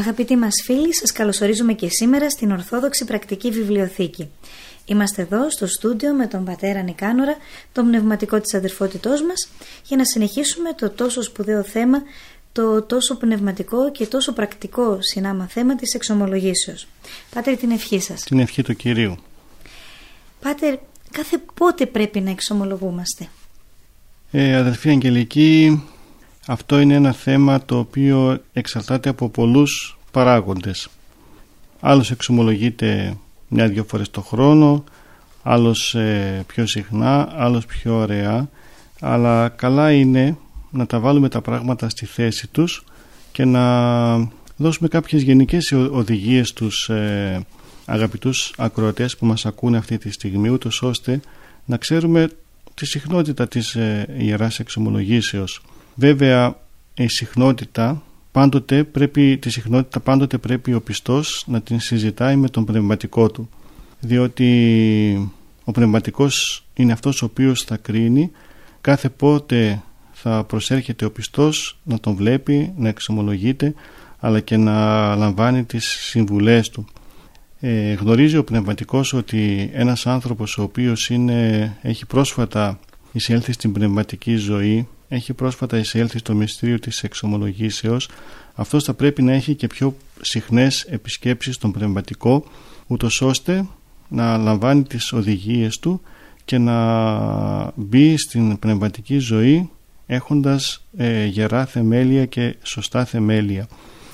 Αγαπητοί μας φίλοι, σας καλωσορίζουμε και σήμερα στην Ορθόδοξη Πρακτική Βιβλιοθήκη. Είμαστε εδώ στο στούντιο με τον πατέρα Νικάνορα, τον πνευματικό της αδερφότητός μας, για να συνεχίσουμε το τόσο σπουδαίο θέμα, το τόσο πνευματικό και τόσο πρακτικό συνάμα θέμα της εξομολογήσεως. Πάτερ, την ευχή σας. Την ευχή του Κυρίου. Πάτερ, κάθε πότε πρέπει να εξομολογούμαστε; Ε, αδερφή Αγγελική, αυτό είναι ένα θέμα το οποίο εξαρτάται από πολλούς παράγοντες. Άλλος εξομολογείται μια-δυο φορές το χρόνο, άλλος ε, πιο συχνά, άλλος πιο ωραία, αλλά καλά είναι να τα βάλουμε τα πράγματα στη θέση τους και να δώσουμε κάποιες γενικές οδηγίες στους ε, αγαπητούς ακροατές που μας ακούνε αυτή τη στιγμή, ούτως ώστε να ξέρουμε τη συχνότητα της ε, Ιεράς Εξομολογήσεως. Βέβαια η συχνότητα πάντοτε πρέπει, τη συχνότητα πάντοτε πρέπει ο πιστός να την συζητάει με τον πνευματικό του διότι ο πνευματικός είναι αυτός ο οποίος θα κρίνει κάθε πότε θα προσέρχεται ο πιστός να τον βλέπει, να εξομολογείται αλλά και να λαμβάνει τις συμβουλές του. Ε, γνωρίζει ο πνευματικός ότι ένας άνθρωπος ο οποίος είναι, έχει πρόσφατα εισέλθει στην πνευματική ζωή έχει πρόσφατα εισέλθει στο μυστήριο της εξομολογήσεως. Αυτός θα πρέπει να έχει και πιο συχνές επισκέψεις στον πνευματικό ούτως ώστε να λαμβάνει τις οδηγίες του και να μπει στην πνευματική ζωή έχοντας ε, γερά θεμέλια και σωστά θεμέλια.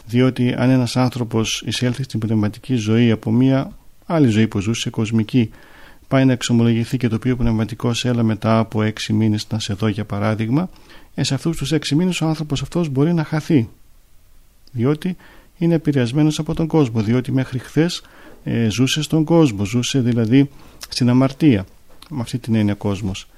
Διότι αν ένας άνθρωπος εισέλθει στην πνευματική ζωή από μια άλλη ζωή που ζούσε κοσμική πάει να εξομολογηθεί και το οποίο πνευματικό έλα μετά από έξι μήνες. Να σε δω για παράδειγμα ε, σε αυτούς τους έξι μήνες ο άνθρωπος αυτός μπορεί να χαθεί διότι είναι επηρεασμένος από τον κόσμο διότι μέχρι χθες ε, ζούσε στον κόσμο ζούσε δηλαδή στην αμαρτία με αυτή την έννοια κόσμος.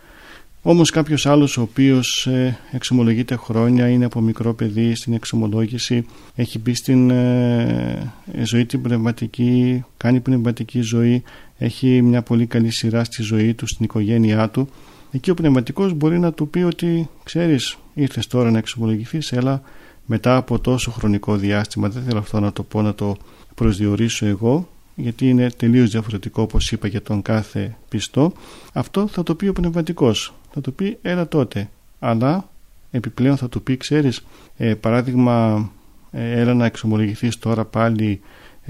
Όμως κάποιος άλλος ο οποίος ε, εξομολογείται χρόνια είναι από μικρό παιδί στην εξομολόγηση έχει μπει στην ε, ζωή την πνευματική κάνει πνευματική ζωή έχει μια πολύ καλή σειρά στη ζωή του στην οικογένειά του. Εκεί ο πνευματικός μπορεί να του πει ότι ξέρεις ήρθες τώρα να εξομολογηθείς έλα μετά από τόσο χρονικό διάστημα δεν θέλω αυτό να το πω να το προσδιορίσω εγώ γιατί είναι τελείως διαφορετικό όπως είπα για τον κάθε πιστό. Αυτό θα το πει ο πνευματικός. Θα το πει έλα τότε. Αλλά επιπλέον θα του πει ξέρεις ε, παράδειγμα ε, έλα να εξομολογηθείς τώρα πάλι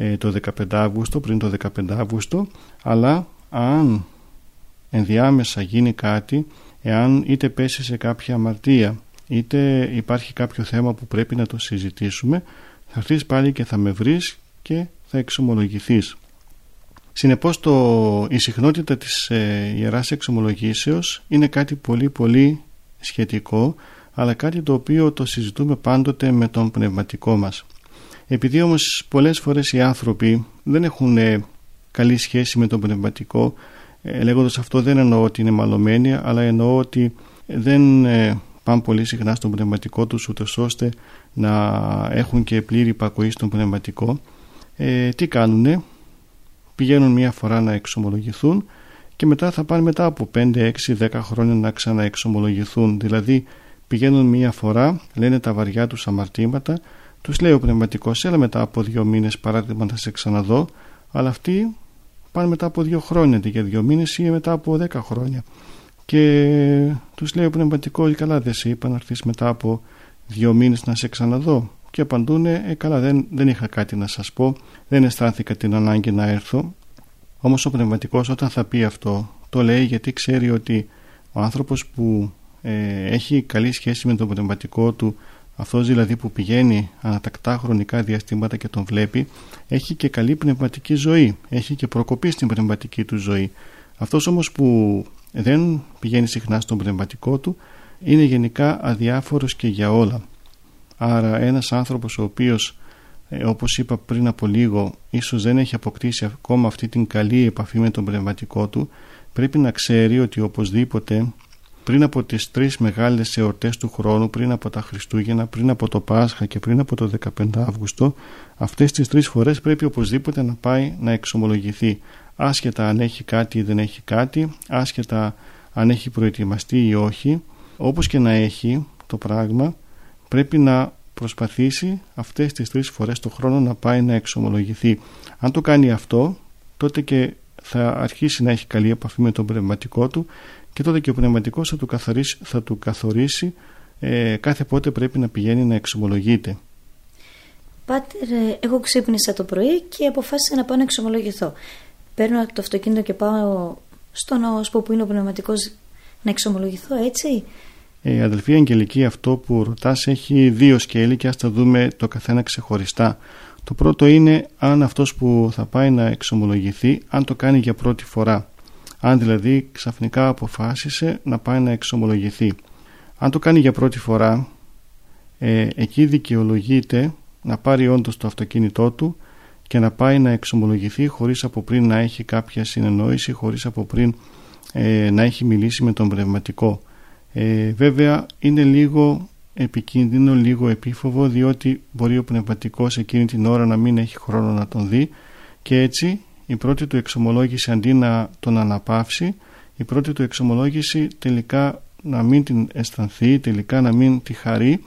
ε, το 15 Αύγουστο πριν το 15 Αύγουστο αλλά αν ενδιάμεσα γίνει κάτι εάν είτε πέσει σε κάποια αμαρτία είτε υπάρχει κάποιο θέμα που πρέπει να το συζητήσουμε θα έρθεις πάλι και θα με βρεις και θα εξομολογηθείς. Συνεπώς το, η συχνότητα της ε, Ιεράς Εξομολογήσεως είναι κάτι πολύ πολύ σχετικό αλλά κάτι το οποίο το συζητούμε πάντοτε με τον πνευματικό μας επειδή όμως πολλές φορές οι άνθρωποι δεν έχουν ε, καλή σχέση με τον πνευματικό ε, λέγοντας αυτό δεν εννοώ ότι είναι μαλωμένοι αλλά εννοώ ότι δεν ε, πάνε πολύ συχνά στον πνευματικό τους ούτε ώστε να έχουν και πλήρη υπακοή στον πνευματικό. Ε, τι κάνουνε; Πηγαίνουν μία φορά να εξομολογηθούν και μετά θα πάνε μετά από 5, 6, 10 χρόνια να ξαναεξομολογηθούν. Δηλαδή πηγαίνουν μία φορά λένε τα βαριά τους αμαρτήματα τους λέει ο πνευματικός έλα μετά από δύο μήνες παράδειγμα θα σε ξαναδώ αλλά αυτοί πάνε μετά από δύο χρόνια. Αντί για δύο μήνες ή μετά από δέκα χρόνια. Και τους λέει ο πνευματικός καλά δεν σε είπα να έρθεις μετά από δύο μήνες να σε ξαναδώ και απαντούν ε, καλά δεν, δεν είχα κάτι να σας πω. Δεν αισθάνθηκα την ανάγκη να έρθω όμως ο πνευματικός όταν θα πει αυτό το λέει γιατί ξέρει ότι ο άνθρωπος που ε, έχει καλή σχέση με τον πνευματικό του αυτός δηλαδή που πηγαίνει ανατακτά χρονικά διαστήματα και τον βλέπει έχει και καλή πνευματική ζωή έχει και προκοπή στην πνευματική του ζωή. Αυτός όμως που δεν πηγαίνει συχνά στον πνευματικό του είναι γενικά αδιάφορος και για όλα. Άρα ένας άνθρωπος ο οποίος ε, όπως είπα πριν από λίγο ίσως δεν έχει αποκτήσει ακόμα αυτή την καλή επαφή με τον πνευματικό του πρέπει να ξέρει ότι οπωσδήποτε πριν από τις τρεις μεγάλες εορτές του χρόνου, πριν από τα Χριστούγεννα, πριν από το Πάσχα και πριν από το 15 Αύγουστο, αυτές τις τρεις φορές πρέπει οπωσδήποτε να πάει να εξομολογηθεί. Άσχετα αν έχει κάτι ή δεν έχει κάτι, άσχετα αν έχει προετοιμαστεί ή όχι, όπως και να έχει το πράγμα, πρέπει να προσπαθήσει αυτές τις τρεις φορές το χρόνο να πάει να εξομολογηθεί. Αν το κάνει αυτό, τότε και θα αρχίσει να έχει καλή επαφή με τον πνευματικό του και τότε και ο πνευματικός θα του, καθορίσει, θα του καθορίσει ε, κάθε πότε πρέπει να πηγαίνει να εξομολογείται. Πάτερ, ε, εγώ ξύπνησα το πρωί και αποφάσισα να πάω να εξομολογηθώ. Παίρνω το αυτοκίνητο και πάω στον όσπο που είναι ο πνευματικός να εξομολογηθώ, έτσι; Ε, αδελφή Αγγελική, αυτό που ρωτάς έχει δύο σκέλη και ας τα δούμε το καθένα ξεχωριστά. Το πρώτο είναι αν αυτός που θα πάει να εξομολογηθεί, αν το κάνει για πρώτη φορά αν δηλαδή ξαφνικά αποφάσισε να πάει να εξομολογηθεί. Αν το κάνει για πρώτη φορά, ε, εκεί δικαιολογείται να πάρει όντως το αυτοκίνητό του και να πάει να εξομολογηθεί χωρίς από πριν να έχει κάποια συνεννόηση, χωρίς από πριν ε, να έχει μιλήσει με τον πνευματικό. Ε, βέβαια είναι λίγο επικίνδυνο, λίγο επίφοβο διότι μπορεί ο πνευματικός εκείνη την ώρα να μην έχει χρόνο να τον δει και έτσι η πρώτη του εξομολόγηση αντί να τον αναπαύσει η πρώτη του εξομολόγηση τελικά να μην την αισθανθεί τελικά να μην τη χαρεί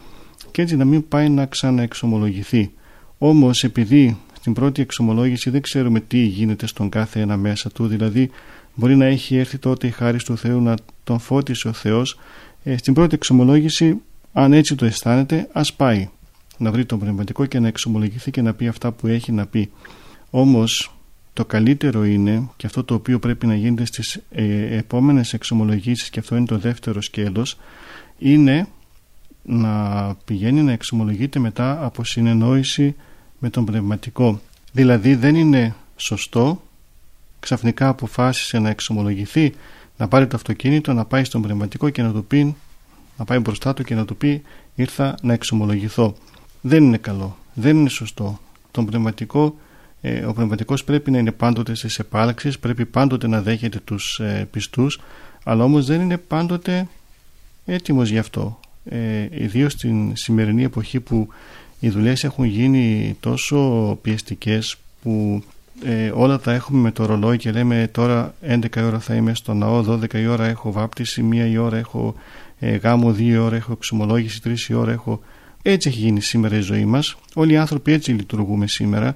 και έτσι να μην πάει να ξαναεξομολογηθεί. Όμως επειδή στην πρώτη εξομολόγηση δεν ξέρουμε τι γίνεται στον κάθε ένα μέσα του δηλαδή μπορεί να έχει έρθει τότε η χάρη του Θεού να τον φώτισε ο Θεός ε, στην πρώτη εξομολόγηση αν έτσι το αισθάνεται ας πάει να βρει τον πνευματικό και να εξομολογηθεί και να πει αυτά που έχει να πει. Όμως το καλύτερο είναι και αυτό το οποίο πρέπει να γίνεται στις ε, επόμενες εξομολογήσεις και αυτό είναι το δεύτερο σκέλος είναι να πηγαίνει να εξομολογείται μετά από συνεννόηση με τον πνευματικό. Δηλαδή δεν είναι σωστό ξαφνικά αποφάσισε να εξομολογηθεί να πάρει το αυτοκίνητο να πάει στον πνευματικό και να του πει να πάει μπροστά του και να του πει ήρθα να εξομολογηθώ δεν είναι καλό, δεν είναι σωστό. Τον πνευματικό ε, ο πνευματικός πρέπει να είναι πάντοτε στις επάλξεις, πρέπει πάντοτε να δέχεται τους ε, πιστούς, αλλά όμως δεν είναι πάντοτε έτοιμος γι' αυτό. Ε, Ιδίως στην σημερινή εποχή που οι δουλειές έχουν γίνει τόσο πιεστικές που ε, όλα τα έχουμε με το ρολόι και λέμε τώρα 11 ώρα θα είμαι στο ναό, 12 η ώρα έχω βάπτιση, 1 η ώρα έχω ε, γάμο, 2 η ώρα έχω εξομολόγηση, 3 η ώρα έχω... Έτσι έχει γίνει σήμερα η ζωή μας. Όλοι οι άνθρωποι έτσι λειτουργούμε σήμερα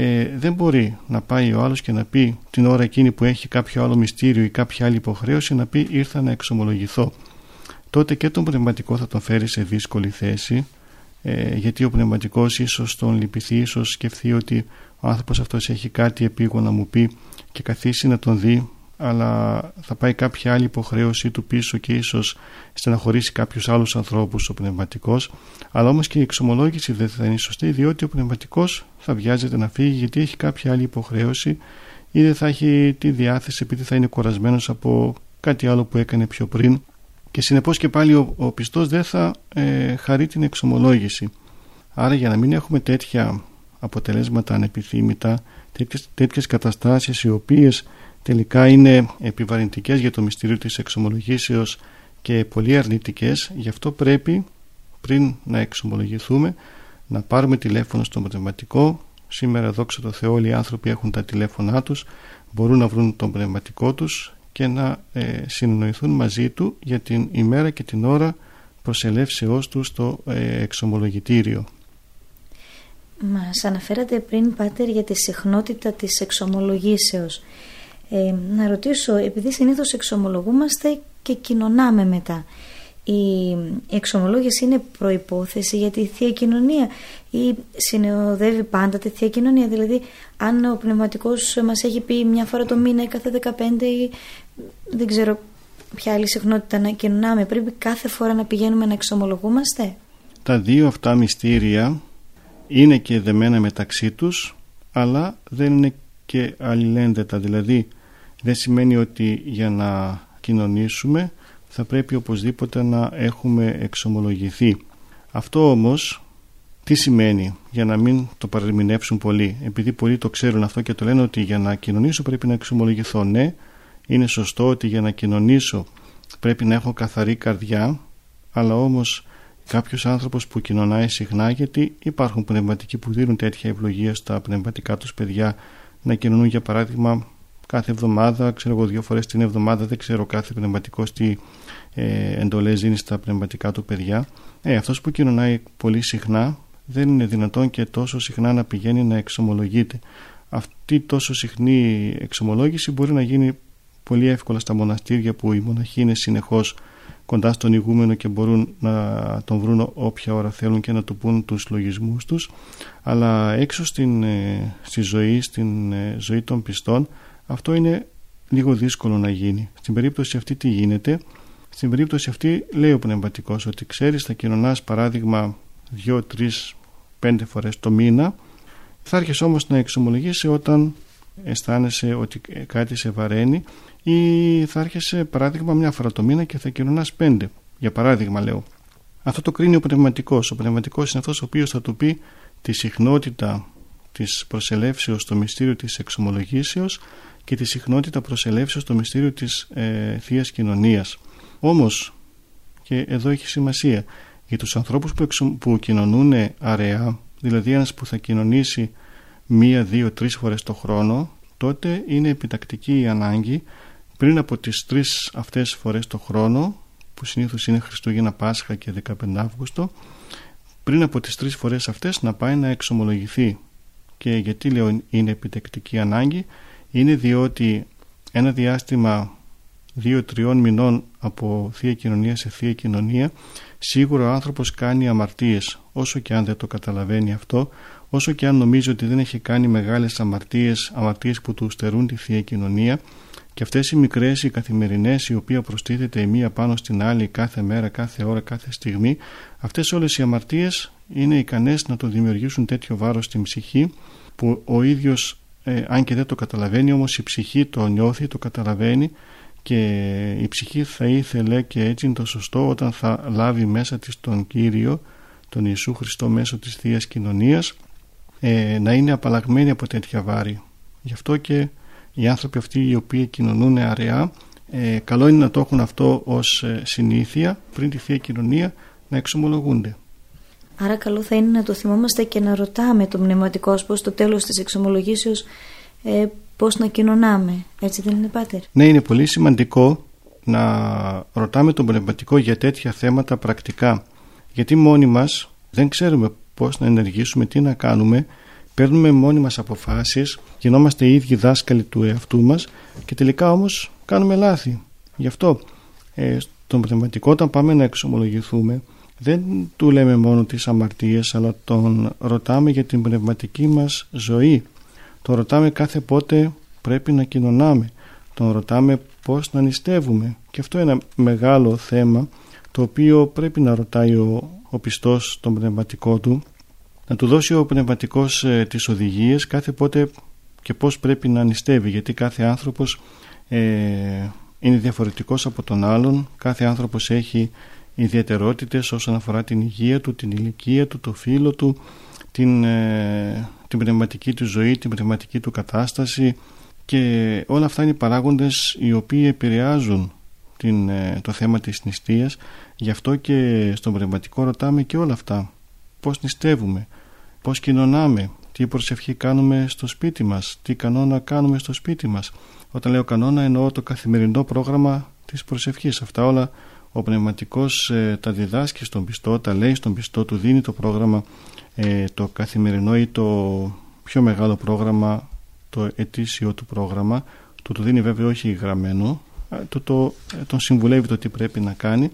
ε, δεν μπορεί να πάει ο άλλος και να πει την ώρα εκείνη που έχει κάποιο άλλο μυστήριο ή κάποια άλλη υποχρέωση να πει ήρθα να εξομολογηθώ τότε και τον πνευματικό θα τον φέρει σε δύσκολη θέση ε, γιατί ο πνευματικός ίσως τον λυπηθεί ίσως σκεφτεί ότι ο άνθρωπος αυτός έχει κάτι επίγον να μου πει και καθίσει να τον δει αλλά θα πάει κάποια άλλη υποχρέωση του πίσω και ίσως στεναχωρήσει κάποιους άλλους ανθρώπους ο πνευματικός. Αλλά όμως και η εξομολόγηση δεν θα είναι σωστή διότι ο πνευματικός θα βιάζεται να φύγει γιατί έχει κάποια άλλη υποχρέωση ή δεν θα έχει τη διάθεση επειδή θα είναι κουρασμένος από κάτι άλλο που έκανε πιο πριν. Και συνεπώς και πάλι ο, ο πιστός δεν θα ε, χαρεί την εξομολόγηση. Άρα για να μην έχουμε τέτοια αποτελέσματα ανεπιθύμητα τέτοιες, τέτοιες καταστάσεις οι οποίες τελικά είναι επιβαρυντικές για το μυστήριο της εξομολογήσεως και πολύ αρνητικές. Γι' αυτό πρέπει πριν να εξομολογηθούμε να πάρουμε τηλέφωνο στο πνευματικό. Σήμερα δόξα τω Θεώ όλοι οι άνθρωποι έχουν τα τηλέφωνά τους μπορούν να βρουν τον πνευματικό τους και να ε, συνεννοηθούν μαζί του για την ημέρα και την ώρα προσελεύσεώς του στο ε, εξομολογητήριο. Μας αναφέρατε πριν, Πάτερ, για τη συχνότητα της εξομολογήσεως. Ε, να ρωτήσω, επειδή συνήθως εξομολογούμαστε και κοινωνάμε μετά, η εξομολόγηση είναι προϋπόθεση για τη Θεία Κοινωνία ή συνοδεύει πάντα τη Θεία Κοινωνία; Δηλαδή, αν ο πνευματικός μας έχει πει μια φορά το μήνα ή κάθε 15 ή δεν ξέρω ποια άλλη συχνότητα να κοινωνάμε, πρέπει κάθε φορά να πηγαίνουμε να εξομολογούμαστε; Τα δύο αυτά μυστήρια είναι και δεμένα μεταξύ τους, αλλά δεν είναι και αλληλένδετα. Δηλαδή, δεν σημαίνει ότι για να κοινωνήσουμε θα πρέπει οπωσδήποτε να έχουμε εξομολογηθεί. Αυτό όμως τι σημαίνει για να μην το παρεμηνεύσουν πολλοί; Επειδή πολλοί το ξέρουν αυτό και το λένε ότι για να κοινωνήσω πρέπει να εξομολογηθώ ναι είναι σωστό ότι για να κοινωνήσω πρέπει να έχω καθαρή καρδιά αλλά όμως κάποιος άνθρωπος που κοινωνάει συχνά γιατί υπάρχουν πνευματικοί που δίνουν τέτοια ευλογία στα πνευματικά τους παιδιά να κοινωνούν για παράδειγμα κάθε εβδομάδα, ξέρω εγώ δύο φορές την εβδομάδα, δεν ξέρω κάθε πνευματικό τι ε, εντολές δίνει στα πνευματικά του παιδιά. Ε, αυτός που κοινωνάει πολύ συχνά δεν είναι δυνατόν και τόσο συχνά να πηγαίνει να εξομολογείται. Αυτή τόσο συχνή εξομολόγηση μπορεί να γίνει πολύ εύκολα στα μοναστήρια που οι μοναχοί είναι συνεχώς κοντά στον ηγούμενο και μπορούν να τον βρουν όποια ώρα θέλουν και να του πούν τους λογισμούς τους αλλά έξω στην, ε, στη ζωή, στην ε, ζωή των πιστών αυτό είναι λίγο δύσκολο να γίνει. Στην περίπτωση αυτή τι γίνεται; Στην περίπτωση αυτή λέει ο πνευματικός ότι ξέρεις θα κοινωνάς παράδειγμα 2, 3, 5 φορές το μήνα θα έρχεσαι όμως να εξομολογήσει όταν αισθάνεσαι ότι κάτι σε βαραίνει ή θα έρχεσαι παράδειγμα μια φορά το μήνα και θα κοινωνάς πέντε. Για παράδειγμα λέω. Αυτό το κρίνει ο πνευματικός. Ο πνευματικός είναι αυτός ο οποίος θα του πει τη συχνότητα της προσελεύσεως στο μυστήριο της εξομολογήσεως και τη συχνότητα προσελεύσεως στο μυστήριο της ε, Θείας Κοινωνίας. Όμως, και εδώ έχει σημασία, για τους ανθρώπους που, εξο, που κοινωνούν αραιά, δηλαδή ένας που θα κοινωνήσει μία, δύο, τρεις φορές το χρόνο, τότε είναι επιτακτική η ανάγκη πριν από τις τρεις αυτές φορές το χρόνο, που συνήθως είναι Χριστούγεννα, Πάσχα και 15 Αύγουστο, πριν από τις τρεις φορές αυτές να πάει να εξομολογηθεί. Και γιατί λέω είναι επιτακτική ανάγκη, είναι διότι ένα διάστημα δύο-τριών μηνών από Θεία Κοινωνία σε Θεία Κοινωνία σίγουρα ο άνθρωπος κάνει αμαρτίες όσο και αν δεν το καταλαβαίνει αυτό όσο και αν νομίζει ότι δεν έχει κάνει μεγάλες αμαρτίες αμαρτίες που του στερούν τη Θεία Κοινωνία. Και αυτές οι μικρές οι καθημερινές οι οποίες προστίθεται η μία πάνω στην άλλη κάθε μέρα, κάθε ώρα, κάθε στιγμή αυτές όλες οι αμαρτίες είναι ικανές να το δημιουργήσουν τέτοιο βάρος στην ψυχή που ο ίδιος ε, αν και δεν το καταλαβαίνει όμως η ψυχή το νιώθει, το καταλαβαίνει και η ψυχή θα ήθελε και έτσι είναι το σωστό όταν θα λάβει μέσα της τον Κύριο τον Ιησού Χριστό μέσω της Θείας Κοινωνίας ε, να είναι απαλλαγμένη από τέτοια βάρη. Γι' αυτό και οι άνθρωποι αυτοί οι οποίοι κοινωνούν αραιά ε, καλό είναι να το έχουν αυτό ως ε, συνήθεια πριν τη Θεία Κοινωνία να εξομολογούνται Άρα καλό θα είναι να το θυμόμαστε και να ρωτάμε το πνευματικό πως στο τέλος της εξομολογήσεως ε, πώς να κοινωνάμε. Έτσι δεν είναι Πάτερ; Ναι είναι πολύ σημαντικό να ρωτάμε τον πνευματικό για τέτοια θέματα πρακτικά. Γιατί μόνοι μας δεν ξέρουμε πώς να ενεργήσουμε, τι να κάνουμε. Παίρνουμε μόνοι μας αποφάσεις, γινόμαστε οι ίδιοι δάσκαλοι του εαυτού μας και τελικά όμως κάνουμε λάθη. Γι' αυτό ε, στον πνευματικό όταν πάμε να εξομολογηθούμε δεν του λέμε μόνο τις αμαρτίες αλλά τον ρωτάμε για την πνευματική μας ζωή. Τον ρωτάμε κάθε πότε πρέπει να κοινωνάμε. Τον ρωτάμε πώς να νηστεύουμε. Και αυτό είναι ένα μεγάλο θέμα το οποίο πρέπει να ρωτάει ο, ο πιστός τον πνευματικό του. Να του δώσει ο πνευματικός ε, τις οδηγίες κάθε πότε και πώς πρέπει να νηστεύει. Γιατί κάθε άνθρωπος ε, είναι διαφορετικός από τον άλλον. Κάθε άνθρωπος έχει ιδιαιτερότητες όσον αφορά την υγεία του, την ηλικία του, το φύλλο του, την, ε, την πνευματική του ζωή, την πνευματική του κατάσταση. Και όλα αυτά είναι παράγοντες οι οποίοι επηρεάζουν την, ε, το θέμα της νηστείας. Γι' αυτό και στον πνευματικό ρωτάμε και όλα αυτά. Πώς νηστεύουμε, πώς κοινωνάμε τι προσευχή κάνουμε στο σπίτι μας τι κανόνα κάνουμε στο σπίτι μας. Όταν λέω κανόνα εννοώ το καθημερινό πρόγραμμα της προσευχής. Αυτά όλα ο πνευματικός ε, τα διδάσκει στον πιστό, τα λέει στον πιστό, του δίνει το πρόγραμμα ε, το καθημερινό ή το πιο μεγάλο πρόγραμμα, το ετήσιο του πρόγραμμα, του το δίνει βέβαια όχι γραμμένο, το, το, τον συμβουλεύει το τι πρέπει να κάνει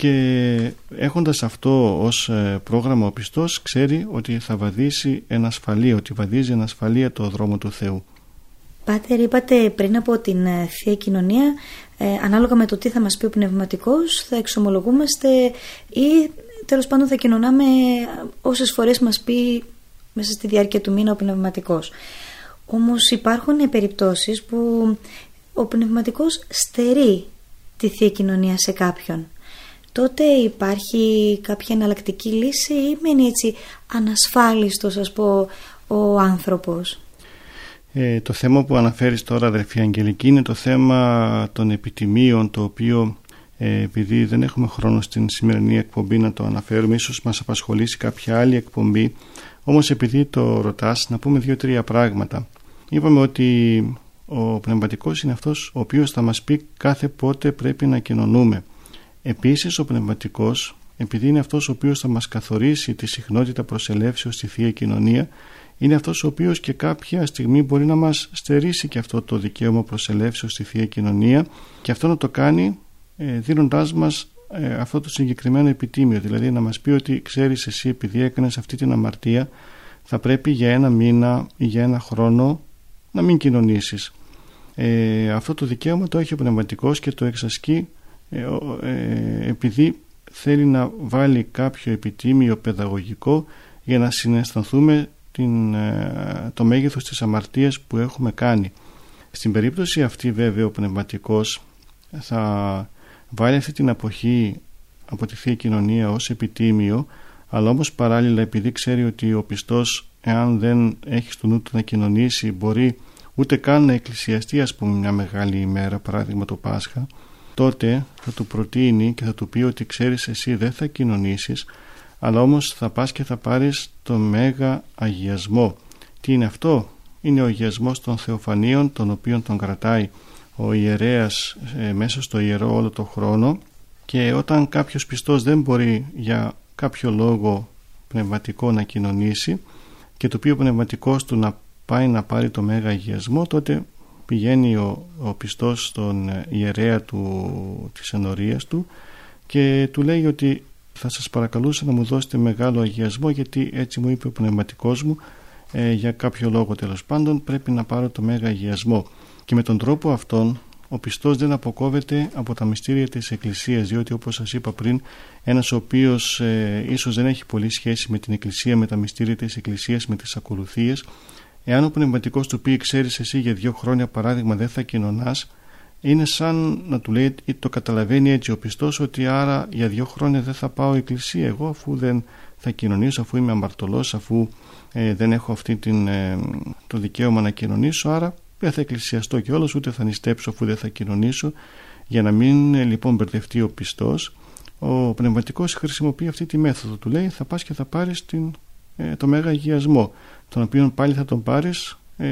και έχοντας αυτό ως ε, πρόγραμμα ο πιστός ξέρει ότι θα βαδίσει ένα ασφαλεία, ότι βαδίζει ένα ασφαλεία το δρόμο του Θεού. Πάτερ, είπατε πριν από την ε, Θεία Κοινωνία, ε, ανάλογα με το τι θα μας πει ο Πνευματικός, θα εξομολογούμαστε ή τέλος πάντων θα κοινωνάμε όσες φορές μας πει μέσα στη διάρκεια του μήνα ο Πνευματικός. Όμως υπάρχουν περιπτώσεις που ο Πνευματικός στερεί τη Θεία Κοινωνία σε κάποιον τότε υπάρχει κάποια εναλλακτική λύση ή μένει έτσι ανασφάλιστος ας πω ο άνθρωπος; Ε, το θέμα που αναφέρεις τώρα αδερφή Αγγελική είναι το θέμα των επιτιμίων το οποίο ε, επειδή δεν έχουμε χρόνο στην σημερινή εκπομπή να το αναφέρουμε ίσως μας απασχολήσει κάποια άλλη εκπομπή. Όμως επειδή το ρωτάς να πούμε δύο-τρία πράγματα. Είπαμε ότι ο πνευματικός είναι αυτός ο οποίος θα μας πει κάθε πότε πρέπει να κοινωνούμε. Επίσης ο πνευματικός, επειδή είναι αυτός ο οποίος θα μας καθορίσει τη συχνότητα προσελεύσεως στη Θεία Κοινωνία, είναι αυτός ο οποίος και κάποια στιγμή μπορεί να μας στερήσει και αυτό το δικαίωμα προσελεύσεως στη Θεία Κοινωνία και αυτό να το κάνει ε, δίνοντάς μας ε, αυτό το συγκεκριμένο επιτίμιο, δηλαδή να μας πει ότι ξέρεις εσύ επειδή έκανες αυτή την αμαρτία θα πρέπει για ένα μήνα ή για ένα χρόνο να μην κοινωνήσεις. Ε, αυτό το δικαίωμα το έχει ο πνευματικός και το εξασκεί ε, ε, επειδή θέλει να βάλει κάποιο επιτίμιο παιδαγωγικό για να συναισθανθούμε την, ε, το μέγεθος της αμαρτίας που έχουμε κάνει. Στην περίπτωση αυτή βέβαια ο πνευματικός θα βάλει αυτή την αποχή από τη Θεία Κοινωνία ως επιτίμιο αλλά όμως παράλληλα επειδή ξέρει ότι ο πιστός εάν δεν έχει στο νου του να κοινωνήσει μπορεί ούτε καν να εκκλησιαστεί ας πούμε μια μεγάλη ημέρα παράδειγμα το Πάσχα τότε θα του προτείνει και θα του πει ότι ξέρεις εσύ δεν θα κοινωνήσεις αλλά όμως θα πας και θα πάρεις το Μέγα Αγιασμό. Τι είναι αυτό; Είναι ο αγιασμός των Θεοφανίων τον οποίο τον κρατάει ο ιερέας ε, μέσα στο ιερό όλο το χρόνο και όταν κάποιος πιστός δεν μπορεί για κάποιο λόγο πνευματικό να κοινωνήσει και το οποίο πνευματικός του να πάει να πάρει το Μέγα Αγιασμό τότε πηγαίνει ο, ο πιστός στον ιερέα του, της ενορίας του και του λέει ότι θα σας παρακαλούσα να μου δώσετε μεγάλο αγιασμό γιατί έτσι μου είπε ο πνευματικός μου ε, για κάποιο λόγο τέλος πάντων πρέπει να πάρω το μέγα αγιασμό. Και με τον τρόπο αυτόν ο πιστός δεν αποκόβεται από τα μυστήρια της Εκκλησίας διότι όπως σας είπα πριν ένας ο οποίος ε, ίσως δεν έχει πολύ σχέση με την Εκκλησία με τα μυστήρια της Εκκλησίας με τις ακολουθίες. Εάν ο πνευματικός του πει ξέρεις εσύ για δύο χρόνια παράδειγμα δεν θα κοινωνάς είναι σαν να του λέει ή το καταλαβαίνει έτσι ο πιστός ότι άρα για δύο χρόνια δεν θα πάω εκκλησία εγώ αφού δεν θα κοινωνήσω αφού είμαι αμαρτωλός αφού ε, δεν έχω αυτή την, ε, το δικαίωμα να κοινωνήσω. Άρα δεν θα εκκλησιαστώ και όλος ούτε θα νηστέψω αφού δεν θα κοινωνήσω. Για να μην ε, λοιπόν μπερδευτεί ο πιστός ο πνευματικός χρησιμοποιεί αυτή τη μέθοδο. Του λέει θα πας και θα πάρεις την, το μέγα αγιασμό τον οποίο πάλι θα τον πάρεις ε,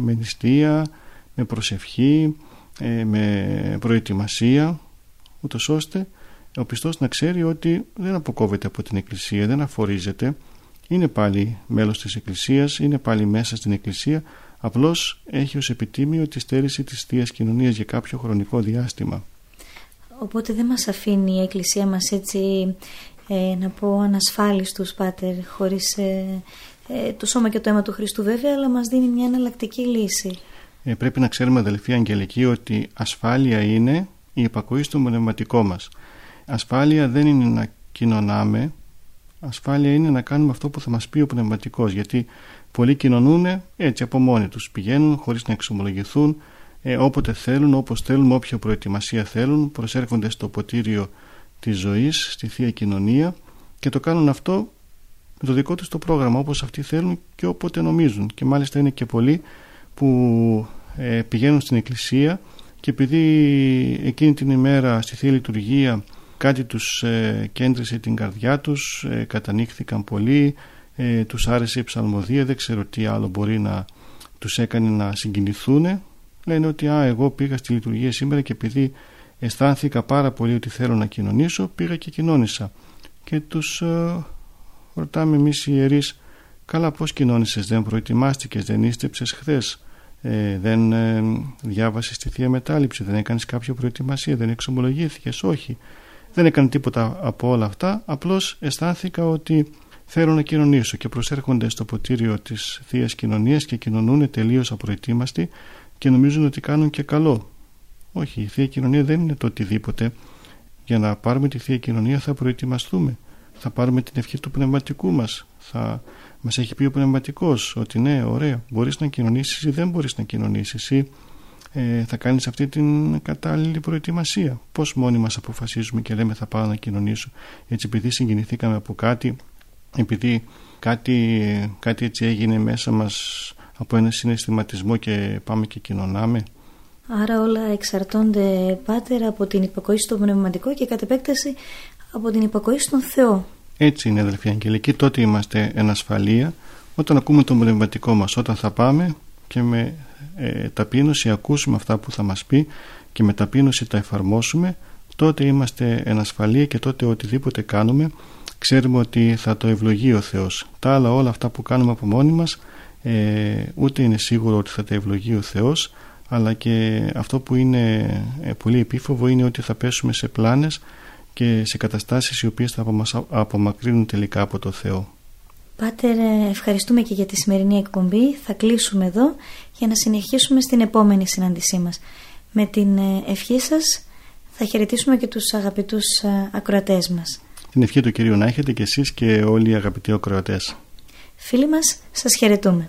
με νηστεία, με προσευχή, ε, με προετοιμασία, ούτως ώστε ο πιστός να ξέρει ότι δεν αποκόβεται από την Εκκλησία, δεν αφορίζεται, είναι πάλι μέλος της Εκκλησίας, είναι πάλι μέσα στην Εκκλησία, απλώς έχει ως επιτίμιο τη στέρηση της Θείας Κοινωνίας για κάποιο χρονικό διάστημα. Οπότε δεν μας αφήνει η Εκκλησία μας έτσι ε, να πω ανασφάλιστους πάτερ χωρίς ε, το σώμα και το αίμα του Χριστού βέβαια, αλλά μας δίνει μια εναλλακτική λύση. Ε, πρέπει να ξέρουμε αδελφοί Αγγελική ότι ασφάλεια είναι η υπακοή στο πνευματικό μας. Ασφάλεια δεν είναι να κοινωνάμε, ασφάλεια είναι να κάνουμε αυτό που θα μας πει ο πνευματικός, γιατί πολλοί κοινωνούν έτσι από μόνοι τους, πηγαίνουν χωρίς να εξομολογηθούν, ε, όποτε θέλουν, όπως θέλουν, όποια προετοιμασία θέλουν, προσέρχονται στο ποτήριο της ζωής, στη Θεία Κοινωνία και το κάνουν αυτό με το δικό τους το πρόγραμμα όπως αυτοί θέλουν και όποτε νομίζουν και μάλιστα είναι και πολλοί που ε, πηγαίνουν στην εκκλησία και επειδή εκείνη την ημέρα στη Θεία Λειτουργία κάτι τους ε, κέντρισε την καρδιά τους, ε, κατανοήθηκαν πολύ, ε, τους άρεσε η ψαλμοδία, δεν ξέρω τι άλλο μπορεί να τους έκανε να συγκινηθούν. Λένε ότι α, εγώ πήγα στη λειτουργία σήμερα και επειδή αισθάνθηκα πάρα πολύ ότι θέλω να κοινωνήσω, πήγα και κοινώνησα. Και τους ρωτάμε εμείς οι ιερείς καλά πώς κοινώνησες δεν προετοιμάστηκες δεν ίστεψες χθες; Ε, δεν ε, διάβασες τη Θεία Μετάληψη δεν έκανες κάποια προετοιμασία δεν εξομολογήθηκες όχι. Δεν έκανε τίποτα από όλα αυτά απλώς αισθάνθηκα ότι θέλω να κοινωνήσω και προσέρχονται στο ποτήριο της θείας Κοινωνίας και κοινωνούν τελείως απροετοίμαστοι και νομίζουν ότι κάνουν και καλό. Όχι η Θεία Κοινωνία δεν είναι το οτιδήποτε. Για να πάρουμε τη Θεία Κοινωνία θα προετοιμαστούμε. Θα πάρουμε την ευχή του πνευματικού μας θα μας έχει πει ο πνευματικός ότι ναι ωραία μπορείς να κοινωνήσεις ή δεν μπορείς να κοινωνήσεις ή ε, θα κάνεις αυτή την κατάλληλη προετοιμασία. Πως μόνοι μας αποφασίζουμε και λέμε θα πάω να κοινωνήσω. Έτσι επειδή συγκινηθήκαμε από κάτι επειδή κάτι, κάτι έτσι έγινε μέσα μας από ένα συναισθηματισμό και πάμε και κοινωνάμε. Άρα όλα εξαρτώνται πάτερ από την υπακοή στο πνευματικό και κατ' επέκταση από την υπακοή στον Θεό. Έτσι είναι αδελφοί Αγγελική, τότε είμαστε εν ασφαλεία όταν ακούμε τον πνευματικό μας, όταν θα πάμε και με ε, ταπείνωση ακούσουμε αυτά που θα μας πει και με ταπείνωση τα εφαρμόσουμε τότε είμαστε εν ασφαλεία και τότε οτιδήποτε κάνουμε ξέρουμε ότι θα το ευλογεί ο Θεός. Τα άλλα όλα αυτά που κάνουμε από μόνοι μας ε, ούτε είναι σίγουρο ότι θα τα ευλογεί ο Θεός αλλά και αυτό που είναι ε, πολύ επίφοβο είναι ότι θα πέσουμε σε πλάνες και σε καταστάσεις οι οποίες θα μας απομακρύνουν τελικά από το Θεό. Πάτερ, ε, ευχαριστούμε και για τη σημερινή εκπομπή. Θα κλείσουμε εδώ για να συνεχίσουμε στην επόμενη συνάντησή μας. Με την ε, ευχή σας θα χαιρετήσουμε και τους αγαπητούς ακροατές μας. Την ευχή του Κυρίου να έχετε και εσείς και όλοι οι αγαπητοί ακροατές. Φίλοι μας, σας χαιρετούμε.